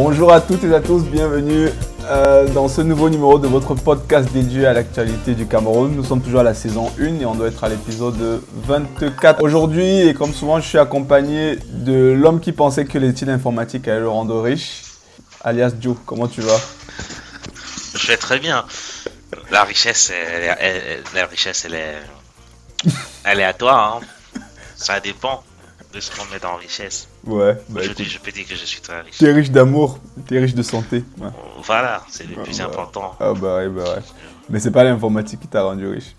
Bonjour à toutes et à tous, bienvenue euh, dans ce nouveau numéro de votre podcast dédié à l'actualité du Cameroun. Nous sommes toujours à la saison 1 et on doit être à l'épisode 24. Aujourd'hui, et comme souvent, je suis accompagné de l'homme qui pensait que l'étude informatique allait le rendre riche, alias Joe. Comment tu vas? Je vais très bien. La richesse, la richesse, elle est, elle est à toi. Hein. Ça dépend de ce qu'on met dans richesse. Ouais, bah je, je, peux dire que je suis très riche. T'es riche d'amour, t'es riche de santé. Voilà, c'est le plus important. Ah bah ouais, bah ouais. Mais c'est pas l'informatique qui t'a rendu riche.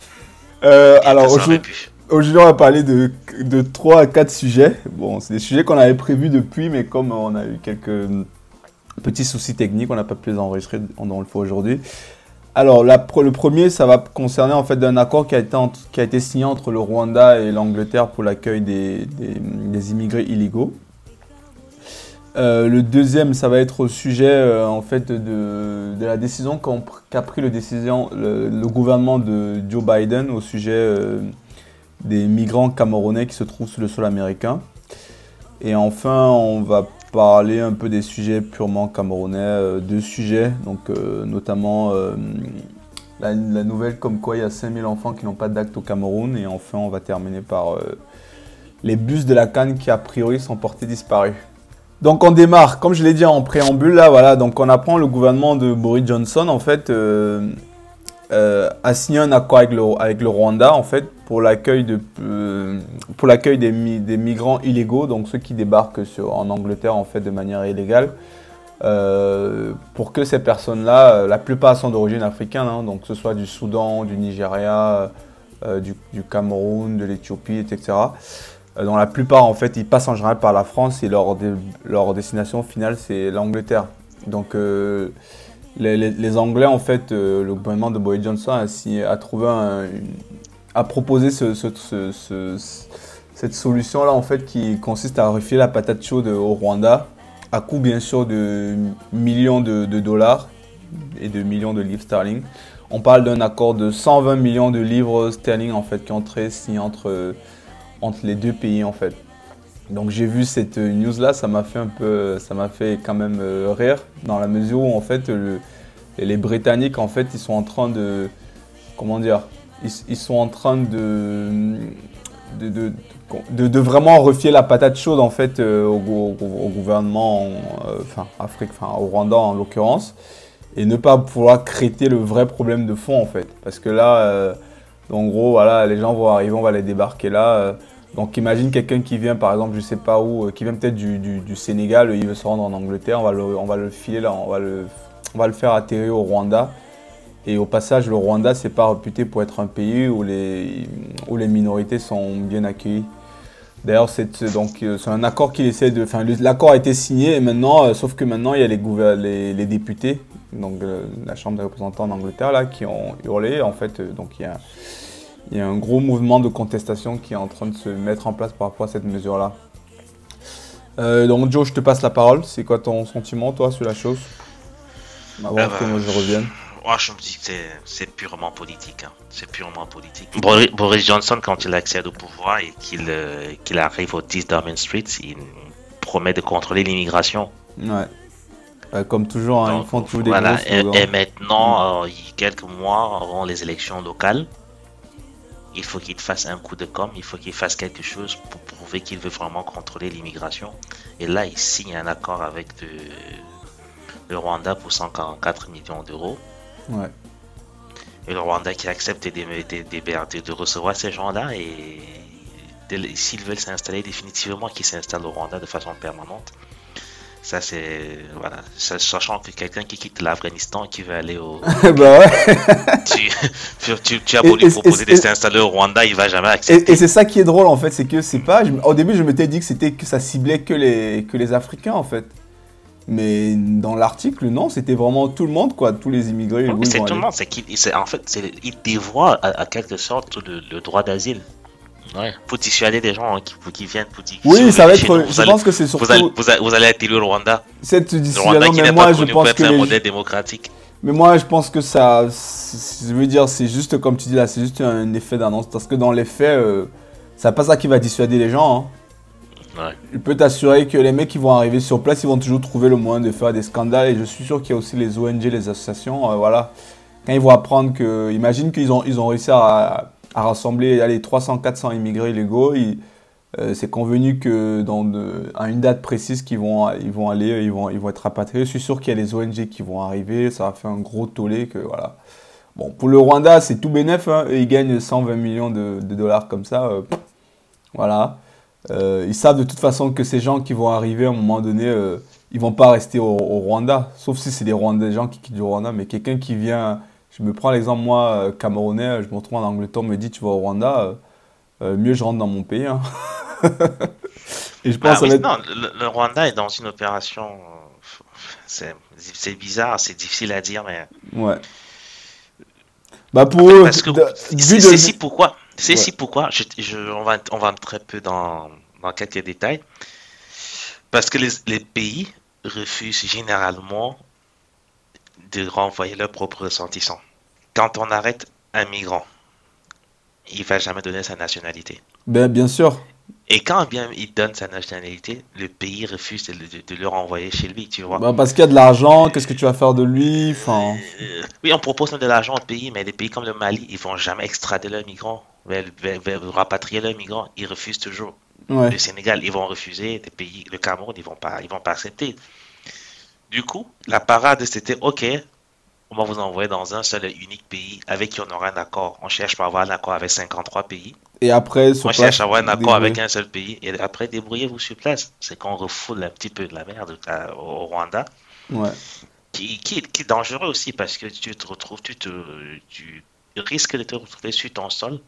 Euh, alors aujourd'hui, on va parler de, de 3 à 4 sujets. Bon, c'est des sujets qu'on avait prévus depuis, mais comme on a eu quelques petits soucis techniques, on n'a pas pu les enregistrer, on le fait aujourd'hui. Alors, le premier, ça va concerner en fait un accord qui a été, qui a été signé entre le Rwanda et l'Angleterre pour l'accueil des, immigrés illégaux. Euh, le deuxième, ça va être au sujet euh, en fait de, la décision qu'a pris le, gouvernement de Joe Biden au sujet euh, des migrants camerounais qui se trouvent sur le sol américain. Et enfin, on va parler un peu des sujets purement camerounais, deux sujets, donc notamment euh, la, nouvelle comme quoi il y a 5000 enfants qui n'ont pas d'acte au Cameroun, et enfin on va terminer par les bus de la Cannes qui a priori sont portés disparus. Donc on démarre, comme je l'ai dit en préambule là, voilà, donc on apprend le gouvernement de Boris Johnson en fait euh, a signé un accord avec le, Rwanda en fait pour l'accueil de euh, des, migrants illégaux donc ceux qui débarquent en Angleterre en fait de manière illégale euh, pour que ces personnes là la plupart sont d'origine africaine hein, donc que ce soit du Soudan du Nigeria du, Cameroun de l'Éthiopie etc dont la plupart en fait ils passent en général par la France et leur, destination finale c'est l'Angleterre donc les, Anglais, en fait, euh, le gouvernement de Boris Johnson a, trouvé a proposé cette solution-là, en fait, qui consiste à refiler la patate chaude au Rwanda, à coût, bien sûr, de millions de, dollars et de millions de livres sterling. On parle d'un accord de 120 millions de livres sterling, en fait, qui ont été signé entre les deux pays, en fait. Donc j'ai vu cette news là, ça m'a fait un peu, ça m'a fait quand même euh, rire dans la mesure où en fait les Britanniques en fait ils sont en train de, comment dire, ils, sont en train de de, vraiment refier la patate chaude en fait euh, au, gouvernement, euh, enfin Afrique, enfin au Rwanda en l'occurrence, et ne pas pouvoir traiter le vrai problème de fond en fait, parce que là, en gros voilà, les gens vont arriver, on va les débarquer là donc imagine quelqu'un qui vient par exemple, je sais pas où, euh, qui vient peut-être du, Sénégal, il veut se rendre en Angleterre, on va le, on va le filer là, on va le, on va le faire atterrir au Rwanda. Et au passage, le Rwanda, c'est pas réputé pour être un pays où les, où les minorités sont bien accueillies. D'ailleurs, c'est donc euh, c'est un accord qu'il essaie de. Enfin, l'accord a été signé et maintenant, euh, sauf que maintenant il y a les, les, les députés, donc la Chambre des représentants d'Angleterre là, qui ont hurlé. En fait, donc il y a il y a un gros mouvement de contestation qui est en train de se mettre en place par rapport à cette mesure-là. Euh, donc Joe, je te passe la parole. C'est quoi ton sentiment, toi, sur la chose? Avant euh, que moi je revienne. Moi, je me dis que c'est purement politique. Hein. C'est purement politique. Boris Johnson, quand il accède au pouvoir et qu'il euh, qu'il arrive au 10 Downing Street, il promet de contrôler l'immigration. Ouais. Comme toujours, hein, ils font tous des voilà. et, et, maintenant, y a quelques mois avant les élections locales, il faut qu'il fasse un coup de com, il faut qu'il fasse quelque chose pour prouver qu'il veut vraiment contrôler l'immigration. Et là, il signe un accord avec le Rwanda pour 144 millions d'euros. Ouais. Et le Rwanda qui accepte de recevoir ces gens-là et s'ils veulent s'installer définitivement, qu'ils s'installent au Rwanda de façon permanente. Ça, c'est. Voilà. Sachant que quelqu'un qui quitte l'Afghanistan et qui veut aller au. bah ouais. tu, tu, as beau lui proposer de s'installer au Rwanda, il va jamais accepter. Et, c'est ça qui est drôle, en fait. C'est que c'est pas. au début, je m'étais dit que, c'était, que ça ciblait que les, que les Africains, en fait. Mais dans l'article, non, c'était vraiment tout le monde, quoi, tous les immigrés. c'est tout le monde, c'est qu'il, en fait, il dévoie à, quelque sorte le droit d'asile. Ouais, pour dissuader des gens hein, qui, qui, viennent pour dire. Oui, ça va être. je pense que c'est surtout. Vous allez, vous, allez, être élu au Rwanda. Cette dissuasion, mais moi, je pense que. un modèle démocratique. Mais moi, je pense que ça. Je veux dire, c'est juste, comme tu dis là, c'est juste un effet d'annonce. Parce que dans les faits, euh, c'est pas ça qui va dissuader les gens. Hein. Je peux t'assurer que les mecs qui vont arriver sur place, ils vont toujours trouver le moyen de faire des scandales. Et je suis sûr qu'il y a aussi les ONG, les associations. voilà. Quand ils vont apprendre que. Imagine qu'ils ont, ils ont réussi à, rassembler allez, 300-400 immigrés illégaux. Euh, c'est convenu que dans à une date précise qu'ils vont, ils vont aller, ils vont, ils vont être rapatriés. Je suis sûr qu'il y a les ONG qui vont arriver. Ça va faire un gros tollé que voilà. Bon, pour le Rwanda, c'est tout bénef. Hein. Ils gagnent 120 millions de, dollars comme ça. Euh, voilà. Euh, ils savent de toute façon que ces gens qui vont arriver à un moment donné, euh, ils vont pas rester au, Rwanda. Sauf si c'est des Rwandais, gens qui quittent du Rwanda. Mais quelqu'un qui vient, je me prends l'exemple, moi, Camerounais, je me retrouve en Angleterre, on me dit tu vas au Rwanda, mieux je rentre dans mon pays. Hein. Et je pense non, le, Rwanda est dans une opération. C'est bizarre, c'est difficile à dire, mais. Ouais. Bah pour eux, c'est si pourquoi. C'est si pourquoi. Je, je, on va on va très peu dans, dans quelques détails. Parce que les, les pays refusent généralement de renvoyer leurs propres ressortissants. Quand on arrête un migrant, il va jamais donner sa nationalité. Ben, bien sûr. Et quand bien il donne sa nationalité, le pays refuse de, le renvoyer chez lui, tu vois. Bah parce qu'il y a de l'argent, qu'est-ce que tu vas faire de lui enfin... Euh, oui, on propose de l'argent au pays, mais les pays comme le Mali, ils vont jamais extrader leurs migrants, rapatrier leurs migrants, ils refusent toujours. Le Sénégal, ils vont refuser, des pays, le Cameroun, ils vont pas, ils vont pas accepter. Du coup, la parade, c'était OK, on va vous envoyer dans un seul et unique pays avec qui on aura un accord. On cherche pour avoir un accord avec 53 pays. Et après, sur On cherche à avoir un accord avec un seul pays. Et après, débrouillez-vous sur place. C'est qu'on refoule un petit peu de la merde au Rwanda. Ouais. Qui, qui, qui, est dangereux aussi parce que tu te retrouves, tu, te, tu risques de te retrouver sur ton sol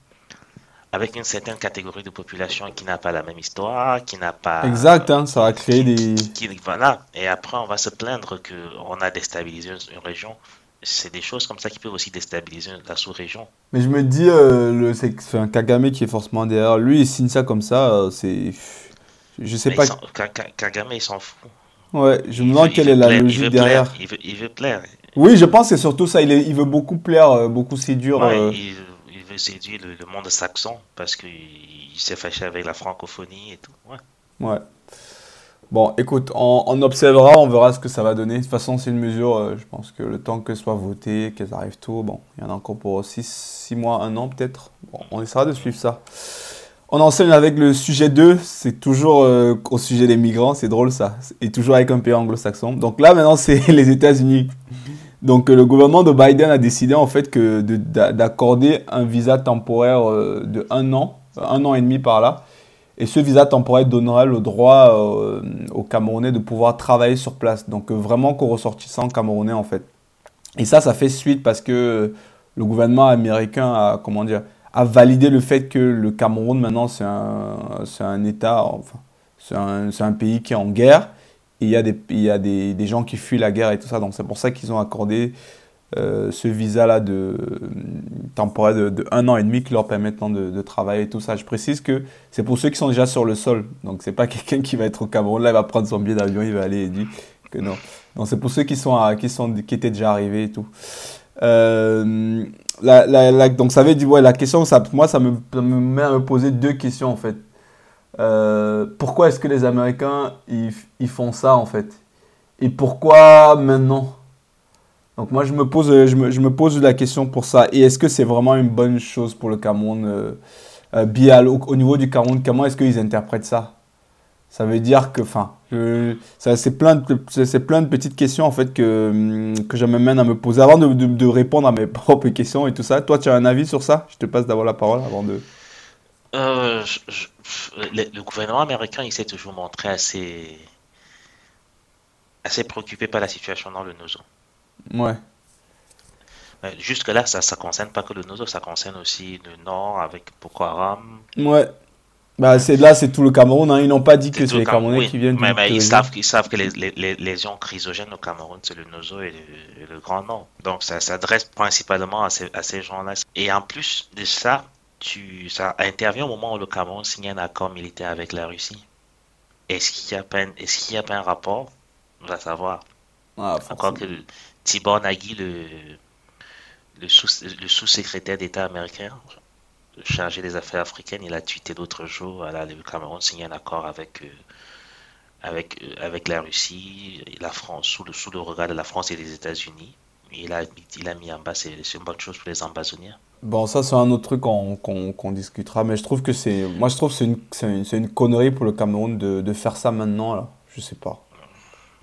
avec une certaine catégorie de population qui n'a pas la même histoire, qui n'a pas. Exact, hein, ça va créer des. Qui, voilà. Et après, on va se plaindre qu'on a déstabilisé une région c'est des choses comme ça qui peuvent aussi déstabiliser la sous-région. Mais je me dis, euh, c'est un Kagame qui est forcément derrière lui, il signe ça comme ça, euh, c'est. Je sais pas. Kagame, il s'en fout. Ouais, je me demande quelle est la logique derrière. il, veut, il, veut, plaire. Oui, je pense que c'est surtout ça, il, il, veut beaucoup plaire, euh, beaucoup séduire. il, veut séduire le, monde saxon parce qu'il s'est fâché avec la francophonie et tout. Ouais. Bon, écoute, on, observera, on verra ce que ça va donner. De toute façon, c'est une mesure, euh, je pense que le temps que soit voté, qu'elles arrivent tôt, bon, il y en a encore pour 6 mois, 1 an peut-être. On essaiera de suivre ça. On enseigne avec le sujet 2, c'est toujours euh, au sujet des migrants, c'est drôle ça, et toujours avec un pays anglo-saxon. Donc là maintenant c'est les États-Unis. Donc le gouvernement de Biden a décidé en fait d'accorder un visa temporaire euh, de un an, un an et demi par là, et ce visa temporaire donnera le droit euh, aux Camerounais de pouvoir travailler sur place. Donc euh, vraiment qu'aux ressortissants camerounais en fait. Et ça, ça fait suite parce que le gouvernement américain a, comment dire, a validé le fait que le Cameroun maintenant c'est un, un État, enfin, c'est un, un, pays qui est en guerre. Et il y a, des, il y a des, des gens qui fuient la guerre et tout ça. Donc c'est pour ça qu'ils ont accordé euh, ce visa-là de temporaire de, un an et demi qui leur permet de, de, travailler tout ça. Je précise que c'est pour ceux qui sont déjà sur le sol. Donc c'est pas quelqu'un qui va être au Cameroun, là il va prendre son billet d'avion, il va aller et dit que non. Donc c'est pour ceux qui sont, qui sont qui étaient déjà arrivés et tout. Euh, donc ça veut dire ouais, la question, ça, moi ça me, me, met à me poser deux questions en fait. Euh, pourquoi est-ce que les Américains ils, font ça en fait? Et pourquoi maintenant? Donc moi, je me, pose, me, je me pose la question pour ça. Et est-ce que c'est vraiment une bonne chose pour le Cameroun euh, euh au, niveau du Cameroun, comment est-ce qu'ils interprètent ça? Ça veut dire que, enfin, c'est plein, de, plein de petites questions en fait que, que je m'amène à me poser avant de, de, répondre à mes propres questions et tout ça. Toi, tu as un avis sur ça? Je te passe d'abord la parole avant de... Euh, le, gouvernement américain, il s'est toujours montré assez, assez préoccupé par la situation dans le Nozo. Ouais. Jusque-là, ça ne concerne pas que le Nozo, ça concerne aussi le Nord avec Boko Haram. Ouais. Bah, c'est là, c'est tout le Cameroun. Hein. Ils n'ont pas dit que c'est les Camerounais qui viennent. Mais, mais ils, savent, ils savent que les, les, lésions chrysogènes au Cameroun, c'est le Nozo et le, Grand Nord. Donc ça s'adresse principalement à ces, à ces gens-là. Et en plus de ça, tu, ça intervient au moment où le Cameroun signe un accord militaire avec la Russie. Est-ce qu'il n'y a, pas, est a pas un rapport? On va savoir. Ah, Encore que Tibor Nagui, le, le sous-secrétaire d'État américain, chargé des affaires africaines, il a tweeté l'autre jour, le Cameroun signe un accord avec, avec, avec la Russie, et la France, sous le, sous le regard de la France et des États-Unis. Il a, il a mis en bas, c'est une bonne chose pour les ambassadeurs. Bon, ça, c'est un autre truc qu'on discutera, mais je trouve que c'est. Moi, je trouve que c'est une, une, une, connerie pour le Cameroun de, de, faire ça maintenant, là. Je sais pas.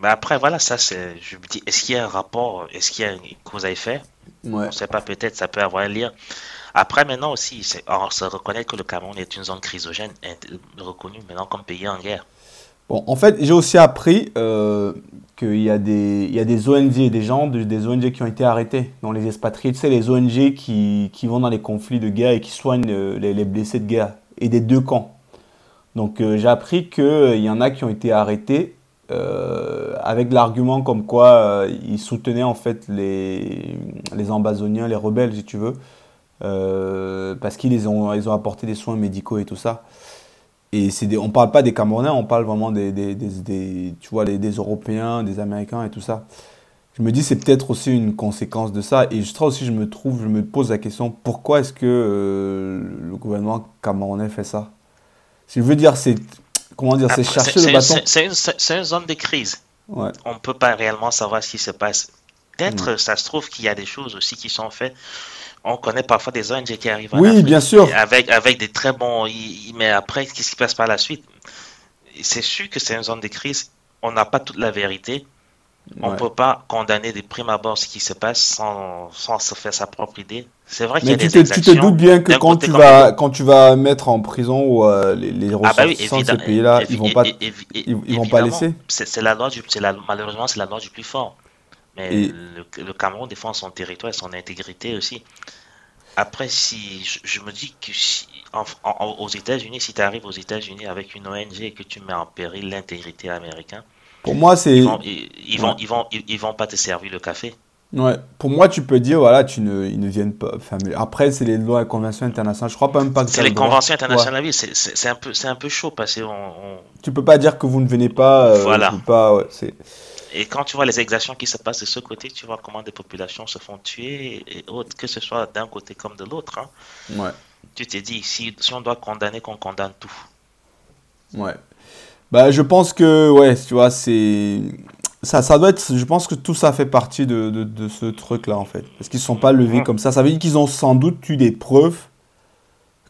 Mais après, voilà, ça, c'est. Je me dis, est-ce qu'il y a un rapport Est-ce qu'il y a une cause à effet ouais. On ne sait pas, peut-être, ça peut avoir un lien. Après, maintenant aussi, on se reconnaît que le Cameroun est une zone chrysogène, reconnue maintenant comme pays en guerre. Bon, en fait, j'ai aussi appris euh, qu'il y, a des, il y a des ONG des gens, des ONG qui ont été arrêtés dans les expatriés. Tu sais, les ONG qui, qui vont dans les conflits de guerre et qui soignent euh, les, les blessés de guerre et des deux camps. Donc euh, j'ai appris qu'il y en a qui ont été arrêtés avec l'argument comme quoi ils soutenaient en fait les, les ambazoniens, les rebelles si tu veux, parce qu'ils ont, ils ont apporté des soins médicaux et tout ça. Et c'est on parle pas des Camerounais, on parle vraiment des, des, des, tu vois, des Européens, des Américains et tout ça. Je me dis c'est peut-être aussi une conséquence de ça. Et je aussi, je me trouve, je me pose la question, pourquoi est-ce que euh, le gouvernement camerounais fait ça? Si je veux dire, c'est comment dire, c'est chercher le bâton. C'est une, une, zone de crise. Ouais. On ne peut pas réellement savoir ce qui se passe. Peut-être, ça se trouve qu'il y a des choses aussi qui sont faites on connaît parfois des ONG qui arrivent en oui, bien sûr. Avec, avec des très bons. Mais après, qu'est-ce qui passe par la suite? C'est sûr que c'est une zone de crise. On n'a pas toute la vérité. On ne peut pas condamner des primes abord ce qui se passe sans, sans se faire sa propre idée. C'est vrai qu'il y a des te, tu te doutes bien que quand tu, vas, quand tu vas mettre en prison ou, euh, les, les ah bah ressortissants de ces pays-là, ils vont pas, ils, vont pas laisser. C'est la loi du, la, malheureusement, c'est la loi du plus fort. Mais le, Cameroun défend son territoire et son intégrité aussi. Après, si je, me dis que si, aux États-Unis, si tu arrives aux États-Unis avec une ONG et que tu mets en péril l'intégrité américaine, pour moi, c'est ils vont, ils, vont, ils, vont, ils, vont, pas te servir le café. Ouais. Pour moi, tu peux dire, voilà, tu ne, ils ne viennent pas. Enfin, après, c'est les lois et conventions internationales. Je crois pas même pas que c'est les conventions internationales. Oui, c'est un peu, c'est un peu chaud parce que on, tu peux pas dire que vous ne venez pas. Euh, voilà. Pas, ouais, c'est. Et quand tu vois les exactions qui se passent de ce côté, tu vois comment des populations se font tuer, et autres, que ce soit d'un côté comme de l'autre. Hein. Ouais. Tu t'es dit, si, si on doit condamner, qu'on condamne tout. Ouais. Bah, je pense que, ouais, tu vois, c'est. Ça, ça doit être. Je pense que tout ça fait partie de, de, ce truc-là, en fait. Parce qu'ils ne sont pas levés comme ça. Ça veut dire qu'ils ont sans doute eu des preuves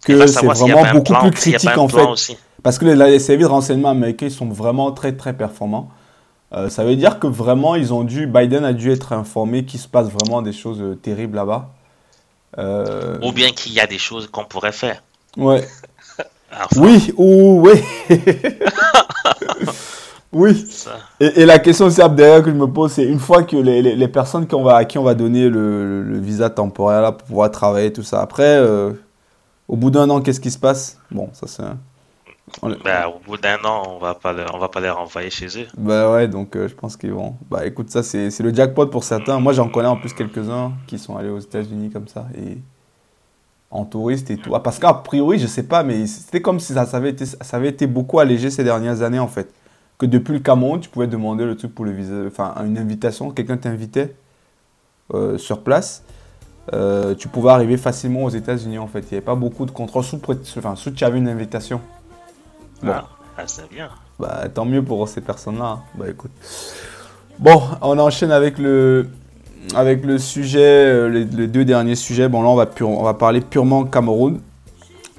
que c'est vraiment beaucoup plus critique, en fait. Parce que les, les services de renseignement américains sont vraiment très, très performants. Euh, ça veut dire que vraiment, ils ont dû, Biden a dû être informé qu'il se passe vraiment des choses euh, terribles là-bas. Euh, ou bien qu'il y a des choses qu'on pourrait faire. Ouais. Oui, ou oui. oui. Et, la question aussi derrière que je me pose, c'est une fois que les, les, personnes qu'on va, à qui on va donner le, le, visa temporaire là, pour pouvoir travailler, tout ça, après, au bout d'un an, qu'est-ce qui se passe? Bon, ça c'est bah, au bout d'un an, on va pas on va pas les renvoyer chez eux. Bah ouais, donc euh, je pense qu'ils vont. Bah écoute, ça c'est le jackpot pour certains. Moi j'en connais en plus quelques-uns qui sont allés aux États-Unis comme ça et en touriste et tout. Ah, parce qu'a priori, je sais pas, mais c'était comme si ça, avait été, ça avait été beaucoup allégé ces dernières années en fait. Que depuis le Cameroun, tu pouvais demander le truc pour le visa, enfin une invitation, quelqu'un t'invitait euh, sur place. Euh, tu pouvais arriver facilement aux États-Unis en fait. Il n'y avait pas beaucoup de contrôle sous, enfin, sous tu avais une invitation. Bon. Ah, ah, c'est bien. Bah, tant mieux pour ces personnes-là. Hein. Bah, écoute. Bon, on enchaîne avec le, avec le sujet, euh, les, deux derniers sujets. Bon, là, on va, on va parler purement Cameroun.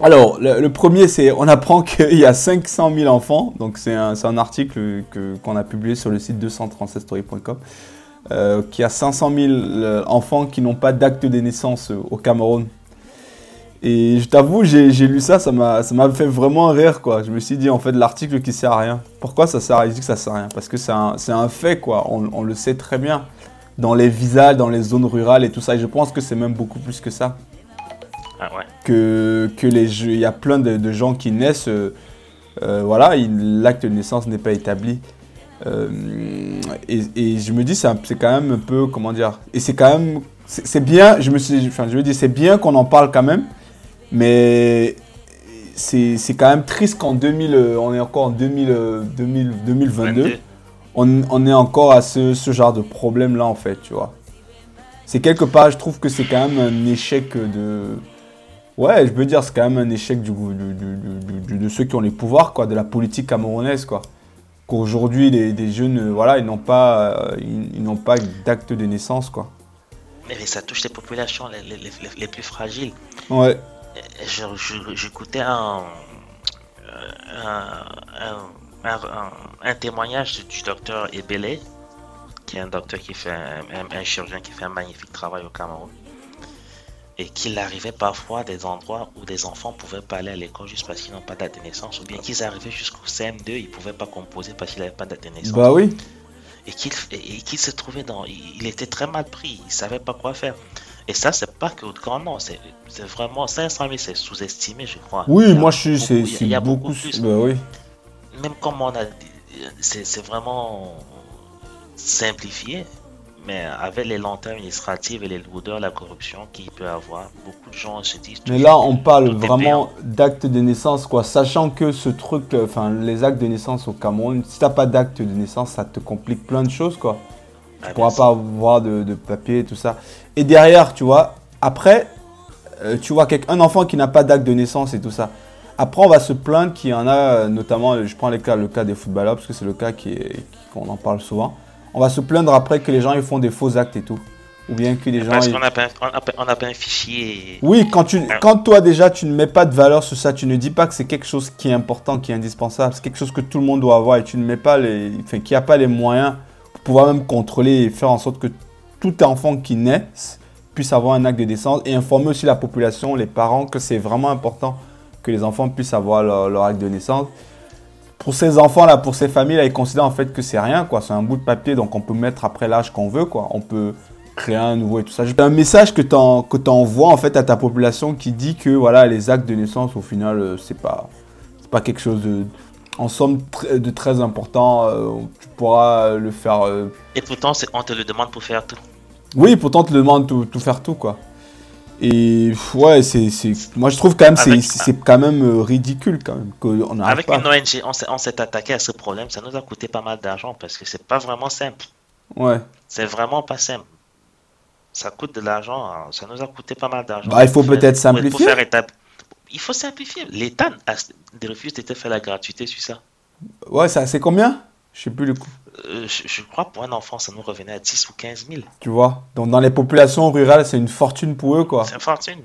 Alors, le, premier, c'est on apprend qu'il y a 500 000 enfants. Donc, c'est un, un, article qu'on a publié sur le site 237story.com. Euh, qu'il y a 500 000 euh, enfants qui n'ont pas d'acte de naissance au Cameroun. Et je t'avoue, j'ai lu ça, ça m'a fait vraiment rire, quoi. Je me suis dit, en fait, l'article qui sert à rien. Pourquoi ça sert à rien Il dit que ça sert à rien? Parce que c'est un, un, fait, quoi. On, on, le sait très bien. Dans les visas, dans les zones rurales et tout ça. Et je pense que c'est même beaucoup plus que ça. Ah ouais. Que, que les Il y a plein de, de gens qui naissent. Euh, euh voilà, l'acte de naissance n'est pas établi. Euh, et, et, je me dis, c'est quand même un peu. Comment dire? Et c'est quand même. C'est bien, je me suis. Enfin, je me dis, c'est bien qu'on en parle quand même. Mais c'est quand même triste qu'en 2000, euh, on est encore en 2000, 2022, euh, on, on, est encore à ce, ce genre de problème-là, en fait, tu vois. C'est quelque part, je trouve que c'est quand même un échec de... Ouais, je veux dire, c'est quand même un échec du, de ceux qui ont les pouvoirs, quoi, de la politique camerounaise, quoi. Qu'aujourd'hui, les, jeunes, voilà, ils n'ont pas, ils, n'ont pas d'acte de naissance, quoi. Mais ça touche les populations les, plus fragiles. Ouais. J'écoutais un, un, témoignage du docteur Ebele, qui est un docteur qui fait un, chirurgien qui fait un magnifique travail au Cameroun. Et qu'il arrivait parfois à des endroits où des enfants pouvaient pas aller à l'école juste parce qu'ils n'ont pas date de naissance, ou bien qu'ils arrivaient jusqu'au CM2, ils pouvaient pas composer parce qu'ils n'avaient pas date de naissance. Bah oui. Et qu'il se trouvait dans. Il était très mal pris, il savait pas quoi faire. Et ça, c'est pas que grand nom, c'est vraiment 500 000, c'est sous-estimé, je crois. Oui, moi je suis. Il y a beaucoup, plus. Bah oui. Même comme on a c'est vraiment simplifié, mais avec les lenteurs administratives et les lourdeurs, la corruption qu'il peut avoir, beaucoup de gens se disent. Mais là, on parle vraiment d'actes de naissance, quoi. Sachant que ce truc, euh, enfin, les actes de naissance au Cameroun, si t'as pas d'acte de naissance, ça te complique plein de choses, quoi. Tu ne ah, pourras pas avoir de, de, papier, tout ça. Et derrière, tu vois, après, euh, tu vois, un enfant qui n'a pas d'acte de naissance et tout ça. Après, on va se plaindre qu'il y en a, notamment, je prends le cas, le cas des footballeurs, parce que c'est le cas qui qu'on en parle souvent. On va se plaindre après que les gens ils font des faux actes et tout. Ou bien que les gens. Parce qu'on n'a pas, pas, un fichier. Oui, quand, tu, quand toi déjà tu ne mets pas de valeur sur ça, tu ne dis pas que c'est quelque chose qui est important, qui est indispensable, c'est quelque chose que tout le monde doit avoir et tu ne mets pas les. Enfin, qu'il n'y a pas les moyens pour pouvoir même contrôler et faire en sorte que tout enfant qui naît puisse avoir un acte de naissance et informer aussi la population, les parents, que c'est vraiment important que les enfants puissent avoir leur, acte de naissance. Pour ces enfants-là, pour ces familles-là, ils considèrent en fait que c'est rien, quoi. C'est un bout de papier, donc on peut mettre après l'âge qu'on veut, quoi. On peut créer un nouveau et tout ça. Un message que tu envoies en fait à ta population qui dit que voilà, les actes de naissance, au final, euh, c'est pas, pas quelque chose de, en somme de très important. Euh, tu pourras le faire. Euh, et pourtant, on te le demande pour faire tout. Oui, pourtant, on te le demande tout, tout faire tout, quoi. Et ouais, c'est, moi je trouve quand même c'est, c'est quand même euh, ridicule quand même qu'on Avec une ONG, on s'est, attaqué à ce problème, ça nous a coûté pas mal d'argent parce que c'est pas vraiment simple. Ouais. C'est vraiment pas simple. Ça coûte de l'argent, hein. ça nous a coûté pas mal d'argent. Bah, il faut peut-être simplifier. Il faut simplifier. L'État a des refus de faire la gratuité sur ça? Ouais, ça c'est combien? Je sais plus le coût. Euh, je, crois pour un enfant, ça nous revenait à 10 ou 15 000. Tu vois? Donc dans les populations rurales, c'est une fortune pour eux, quoi. C'est une fortune.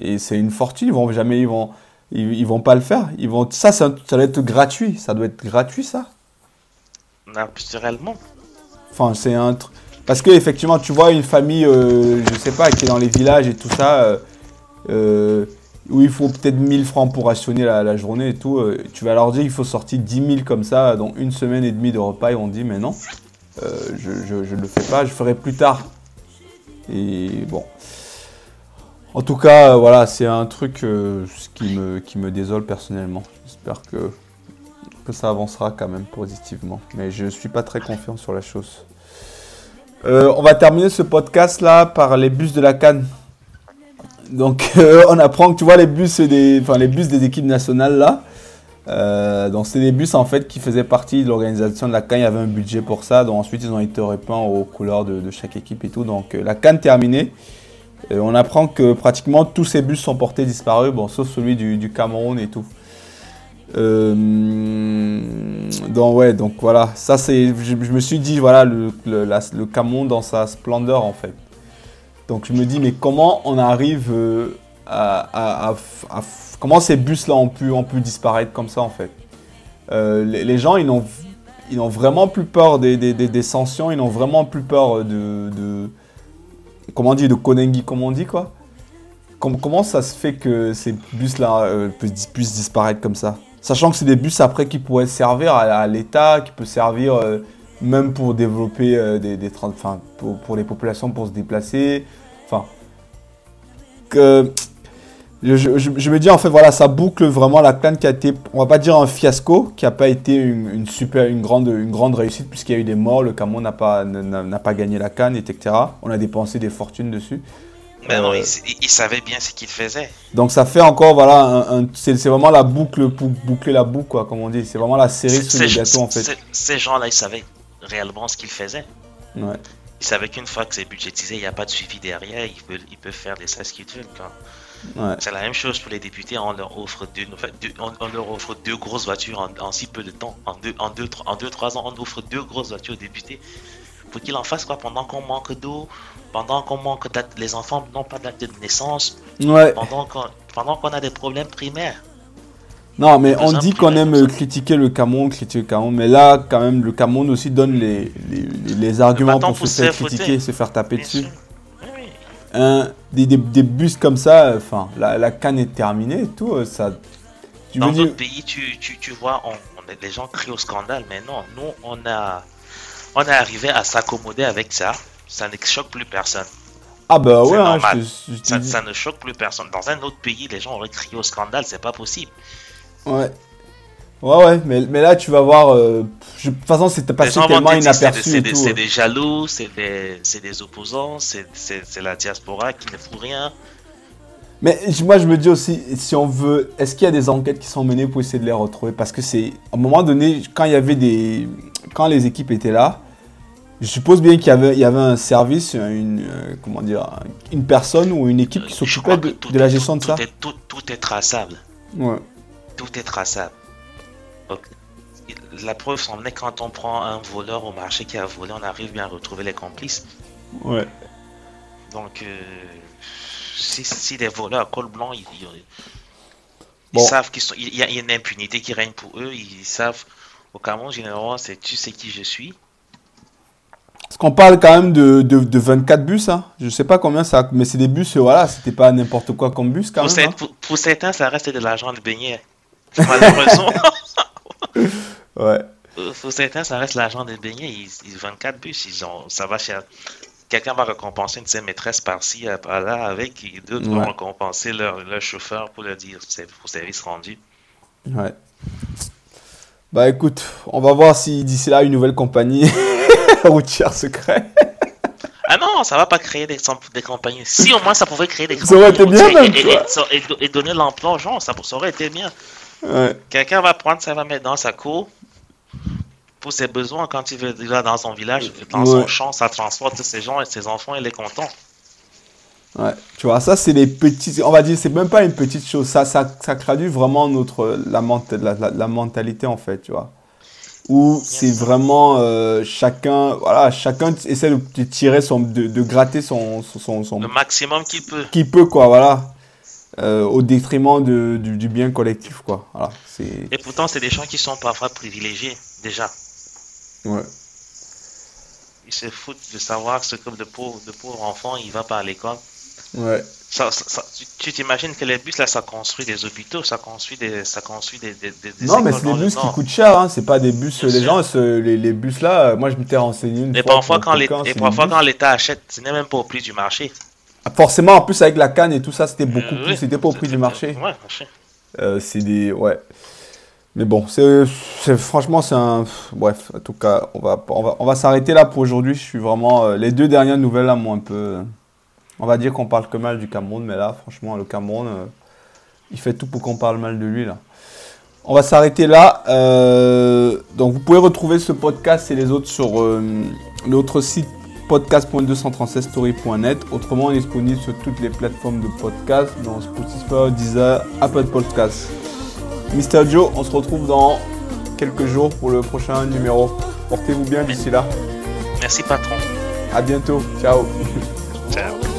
Et c'est une fortune, ils vont jamais, ils vont, ils, vont pas le faire. Ils vont, ça, ça, doit être gratuit. Ça doit être gratuit, ça. Naturellement. Enfin, c'est un truc. Parce que effectivement, tu vois une famille, euh, je sais pas, qui est dans les villages et tout ça. Euh, euh où il faut peut-être 1000 francs pour rationner la, journée et tout, euh, tu vas leur dire qu'il faut sortir 10 000 comme ça, dans une semaine et demie de repas, et on dit mais non, euh, je ne le fais pas, je ferai plus tard. Et bon. En tout cas, voilà, c'est un truc euh, qui, me, qui me désole personnellement. J'espère que, que ça avancera quand même positivement. Mais je ne suis pas très confiant sur la chose. on va terminer ce podcast là par les bus de la Cannes. Donc euh, on apprend que tu vois les bus des, enfin, les bus des équipes nationales là. Euh, donc c'est des bus en fait qui faisaient partie de l'organisation de la Cannes. Il y avait un budget pour ça. Donc ensuite ils ont été repeints aux couleurs de, chaque équipe et tout. Donc euh, la Cannes terminée. on apprend que pratiquement tous ces bus sont portés disparus, bon sauf celui du, Cameroun et tout. donc ouais, donc voilà, ça c'est, je, me suis dit voilà le, le Cameroun dans sa splendeur en fait. Donc je me dis, mais comment on arrive euh, à, Comment ces bus-là ont pu, ont pu disparaître comme ça en fait? Euh, les, gens, ils n'ont ils vraiment plus peur des, des, des, sanctions, ils n'ont vraiment plus peur de, de, Comment on dit De Konengi, comme on dit quoi? Comment ça se fait que ces bus-là euh, puissent, disparaître comme ça? Sachant que c'est des bus après qui pourraient servir à, l'État, qui peuvent servir même pour développer des, des pour, pour, les populations pour se déplacer, Enfin, que je, me dis en fait voilà ça boucle vraiment la canne qui a été on va pas dire un fiasco qui a pas été une, super une grande une grande réussite puisqu'il y a eu des morts le Cameroun n'a pas n'a pas gagné la canne etc on a dépensé des fortunes dessus mais non, euh, il, savait bien ce qu'il faisait. Donc ça fait encore, voilà, c'est vraiment la boucle pour boucler la boucle, quoi, comme on dit. C'est vraiment la série sur le gâteau, en fait. Ces gens-là, ils savaient réellement ce qu'ils faisaient. Ouais. Ils savaient qu'une fois que c'est budgétisé, il n'y a pas de suivi derrière, ils peuvent, ils peuvent faire des ça ce qu'ils veulent. C'est la même chose pour les députés, on leur offre deux, on, leur offre deux grosses voitures en, si peu de temps. En deux, en, deux, en deux, trois ans, on offre deux grosses voitures aux députés. Pour qu'ils en fassent quoi pendant qu'on manque d'eau, pendant qu'on manque les enfants n'ont pas date de naissance, pendant qu'on a des problèmes primaires. Non, mais on dit qu'on aime critiquer le Cameroun, critiquer le Cameroun, mais là, quand même, le Cameroun aussi donne les, les, arguments pour se faire critiquer, se faire taper dessus. des, des, bus comme ça, enfin, la, la canne est terminée et tout, euh, ça. Dans d'autres pays, tu, tu, tu vois, on, les gens crient au scandale, mais non, nous, on a, on est arrivé à s'accommoder avec ça. Ça ne choque plus personne. Ah bah ouais, hein, ça, ça, ne choque plus personne. Dans un autre pays, les gens auraient crié au scandale, c'est pas possible. Ouais. Ouais, ouais, mais, mais là, tu vas voir. Euh, de toute façon, c'est passé tellement inaperçu. C'est des, des, jaloux, c'est des, des, opposants, c'est la diaspora qui ne fout rien. Mais moi, je me dis aussi, si on veut, est-ce qu'il y a des enquêtes qui sont menées pour essayer de les retrouver? Parce que c'est, à un moment donné, quand il y avait des. Quand les équipes étaient là, je suppose bien qu'il y avait, il y avait un service, une, euh, comment dire, une personne ou une équipe qui s'occupait de, de, la gestion de ça. tout, tout est traçable. Ouais tout est traçable. la preuve s'en est quand on prend un voleur au marché qui a volé, on arrive bien à retrouver les complices. Ouais. Donc, euh, si, si, les voleurs à col blanc, ils, savent qu'il y, a une impunité qui règne pour eux, ils savent, au Cameroun, généralement, c'est tu sais qui je suis. Parce qu'on parle quand même de, de, 24 bus, hein. je sais pas combien ça, mais c'est des bus, voilà, c'était pas n'importe quoi comme bus quand pour même. Hein. pour, certains, ça reste de l'argent de beignet. Malheureusement. ouais. Pour certains, ça reste l'argent des beignets. Ils, 24 bus, ils ont, ça va chez. Quelqu'un va récompenser une de ses maîtresses par-ci, par-là, avec. D'autres vont récompenser leur, leur, chauffeur pour leur dire pour service rendu. Ouais. Bah écoute, on va voir si d'ici là, une nouvelle compagnie routière se crée. Ah non, ça va pas créer des, des compagnies. Si au moins ça pouvait créer des compagnies. Ça aurait été bien, même, et, et, donner l'emploi aux gens, ça, ça aurait été bien. Quelqu'un va prendre ça, va mettre dans sa cour pour ses besoins quand il va dans son village, dans son champ, ça transporte ses gens et ses enfants, il est content. Ouais, tu vois, ça c'est les petits, on va dire, c'est même pas une petite chose, ça, ça, ça traduit vraiment notre, la, la, la, mentalité en fait, tu vois. Où c'est vraiment euh, chacun, voilà, chacun essaie de tirer son, de, de gratter son, son, son, Le maximum qu'il peut. Qu'il peut, quoi, voilà. Euh, au détriment de, du, bien collectif. Quoi. Voilà, Et pourtant, c'est des gens qui sont parfois privilégiés, déjà. Ouais. Ils se foutent de savoir que ce club de pauvres, de pauvres enfants, il va pas à l'école. Ouais. Ça, tu t'imagines que les bus là, ça construit des hôpitaux, ça construit des, ça construit des, des, non, mais c'est des bus qui coûtent cher, hein. c'est pas des bus. les gens, les, les, bus là, moi je m'étais renseigné une et Parfois, quand et parfois, quand l'État achète, ce n'est même pas au prix du marché. Forcément, en plus avec la canne et tout ça, c'était beaucoup plus. C'était pas au prix du marché. Ouais, euh, c'est des. Ouais. Mais bon, c'est franchement, c'est un. Bref, en tout cas, on va, on va, on va s'arrêter là pour aujourd'hui. Je suis vraiment. Euh, les deux dernières nouvelles là m'ont un peu. On va dire qu'on parle que mal du Cameroun, mais là, franchement, le Cameroun, euh, il fait tout pour qu'on parle mal de lui là. On va s'arrêter là. donc, vous pouvez retrouver ce podcast et les autres sur notre site podcast.236story.net. Autrement, on est disponible sur toutes les plateformes de podcast, dans Spotify, Deezer, Apple Podcasts. Mister Joe, on se retrouve dans quelques jours pour le prochain numéro. Portez-vous bien d'ici là. Merci patron. À bientôt. Ciao. Ciao.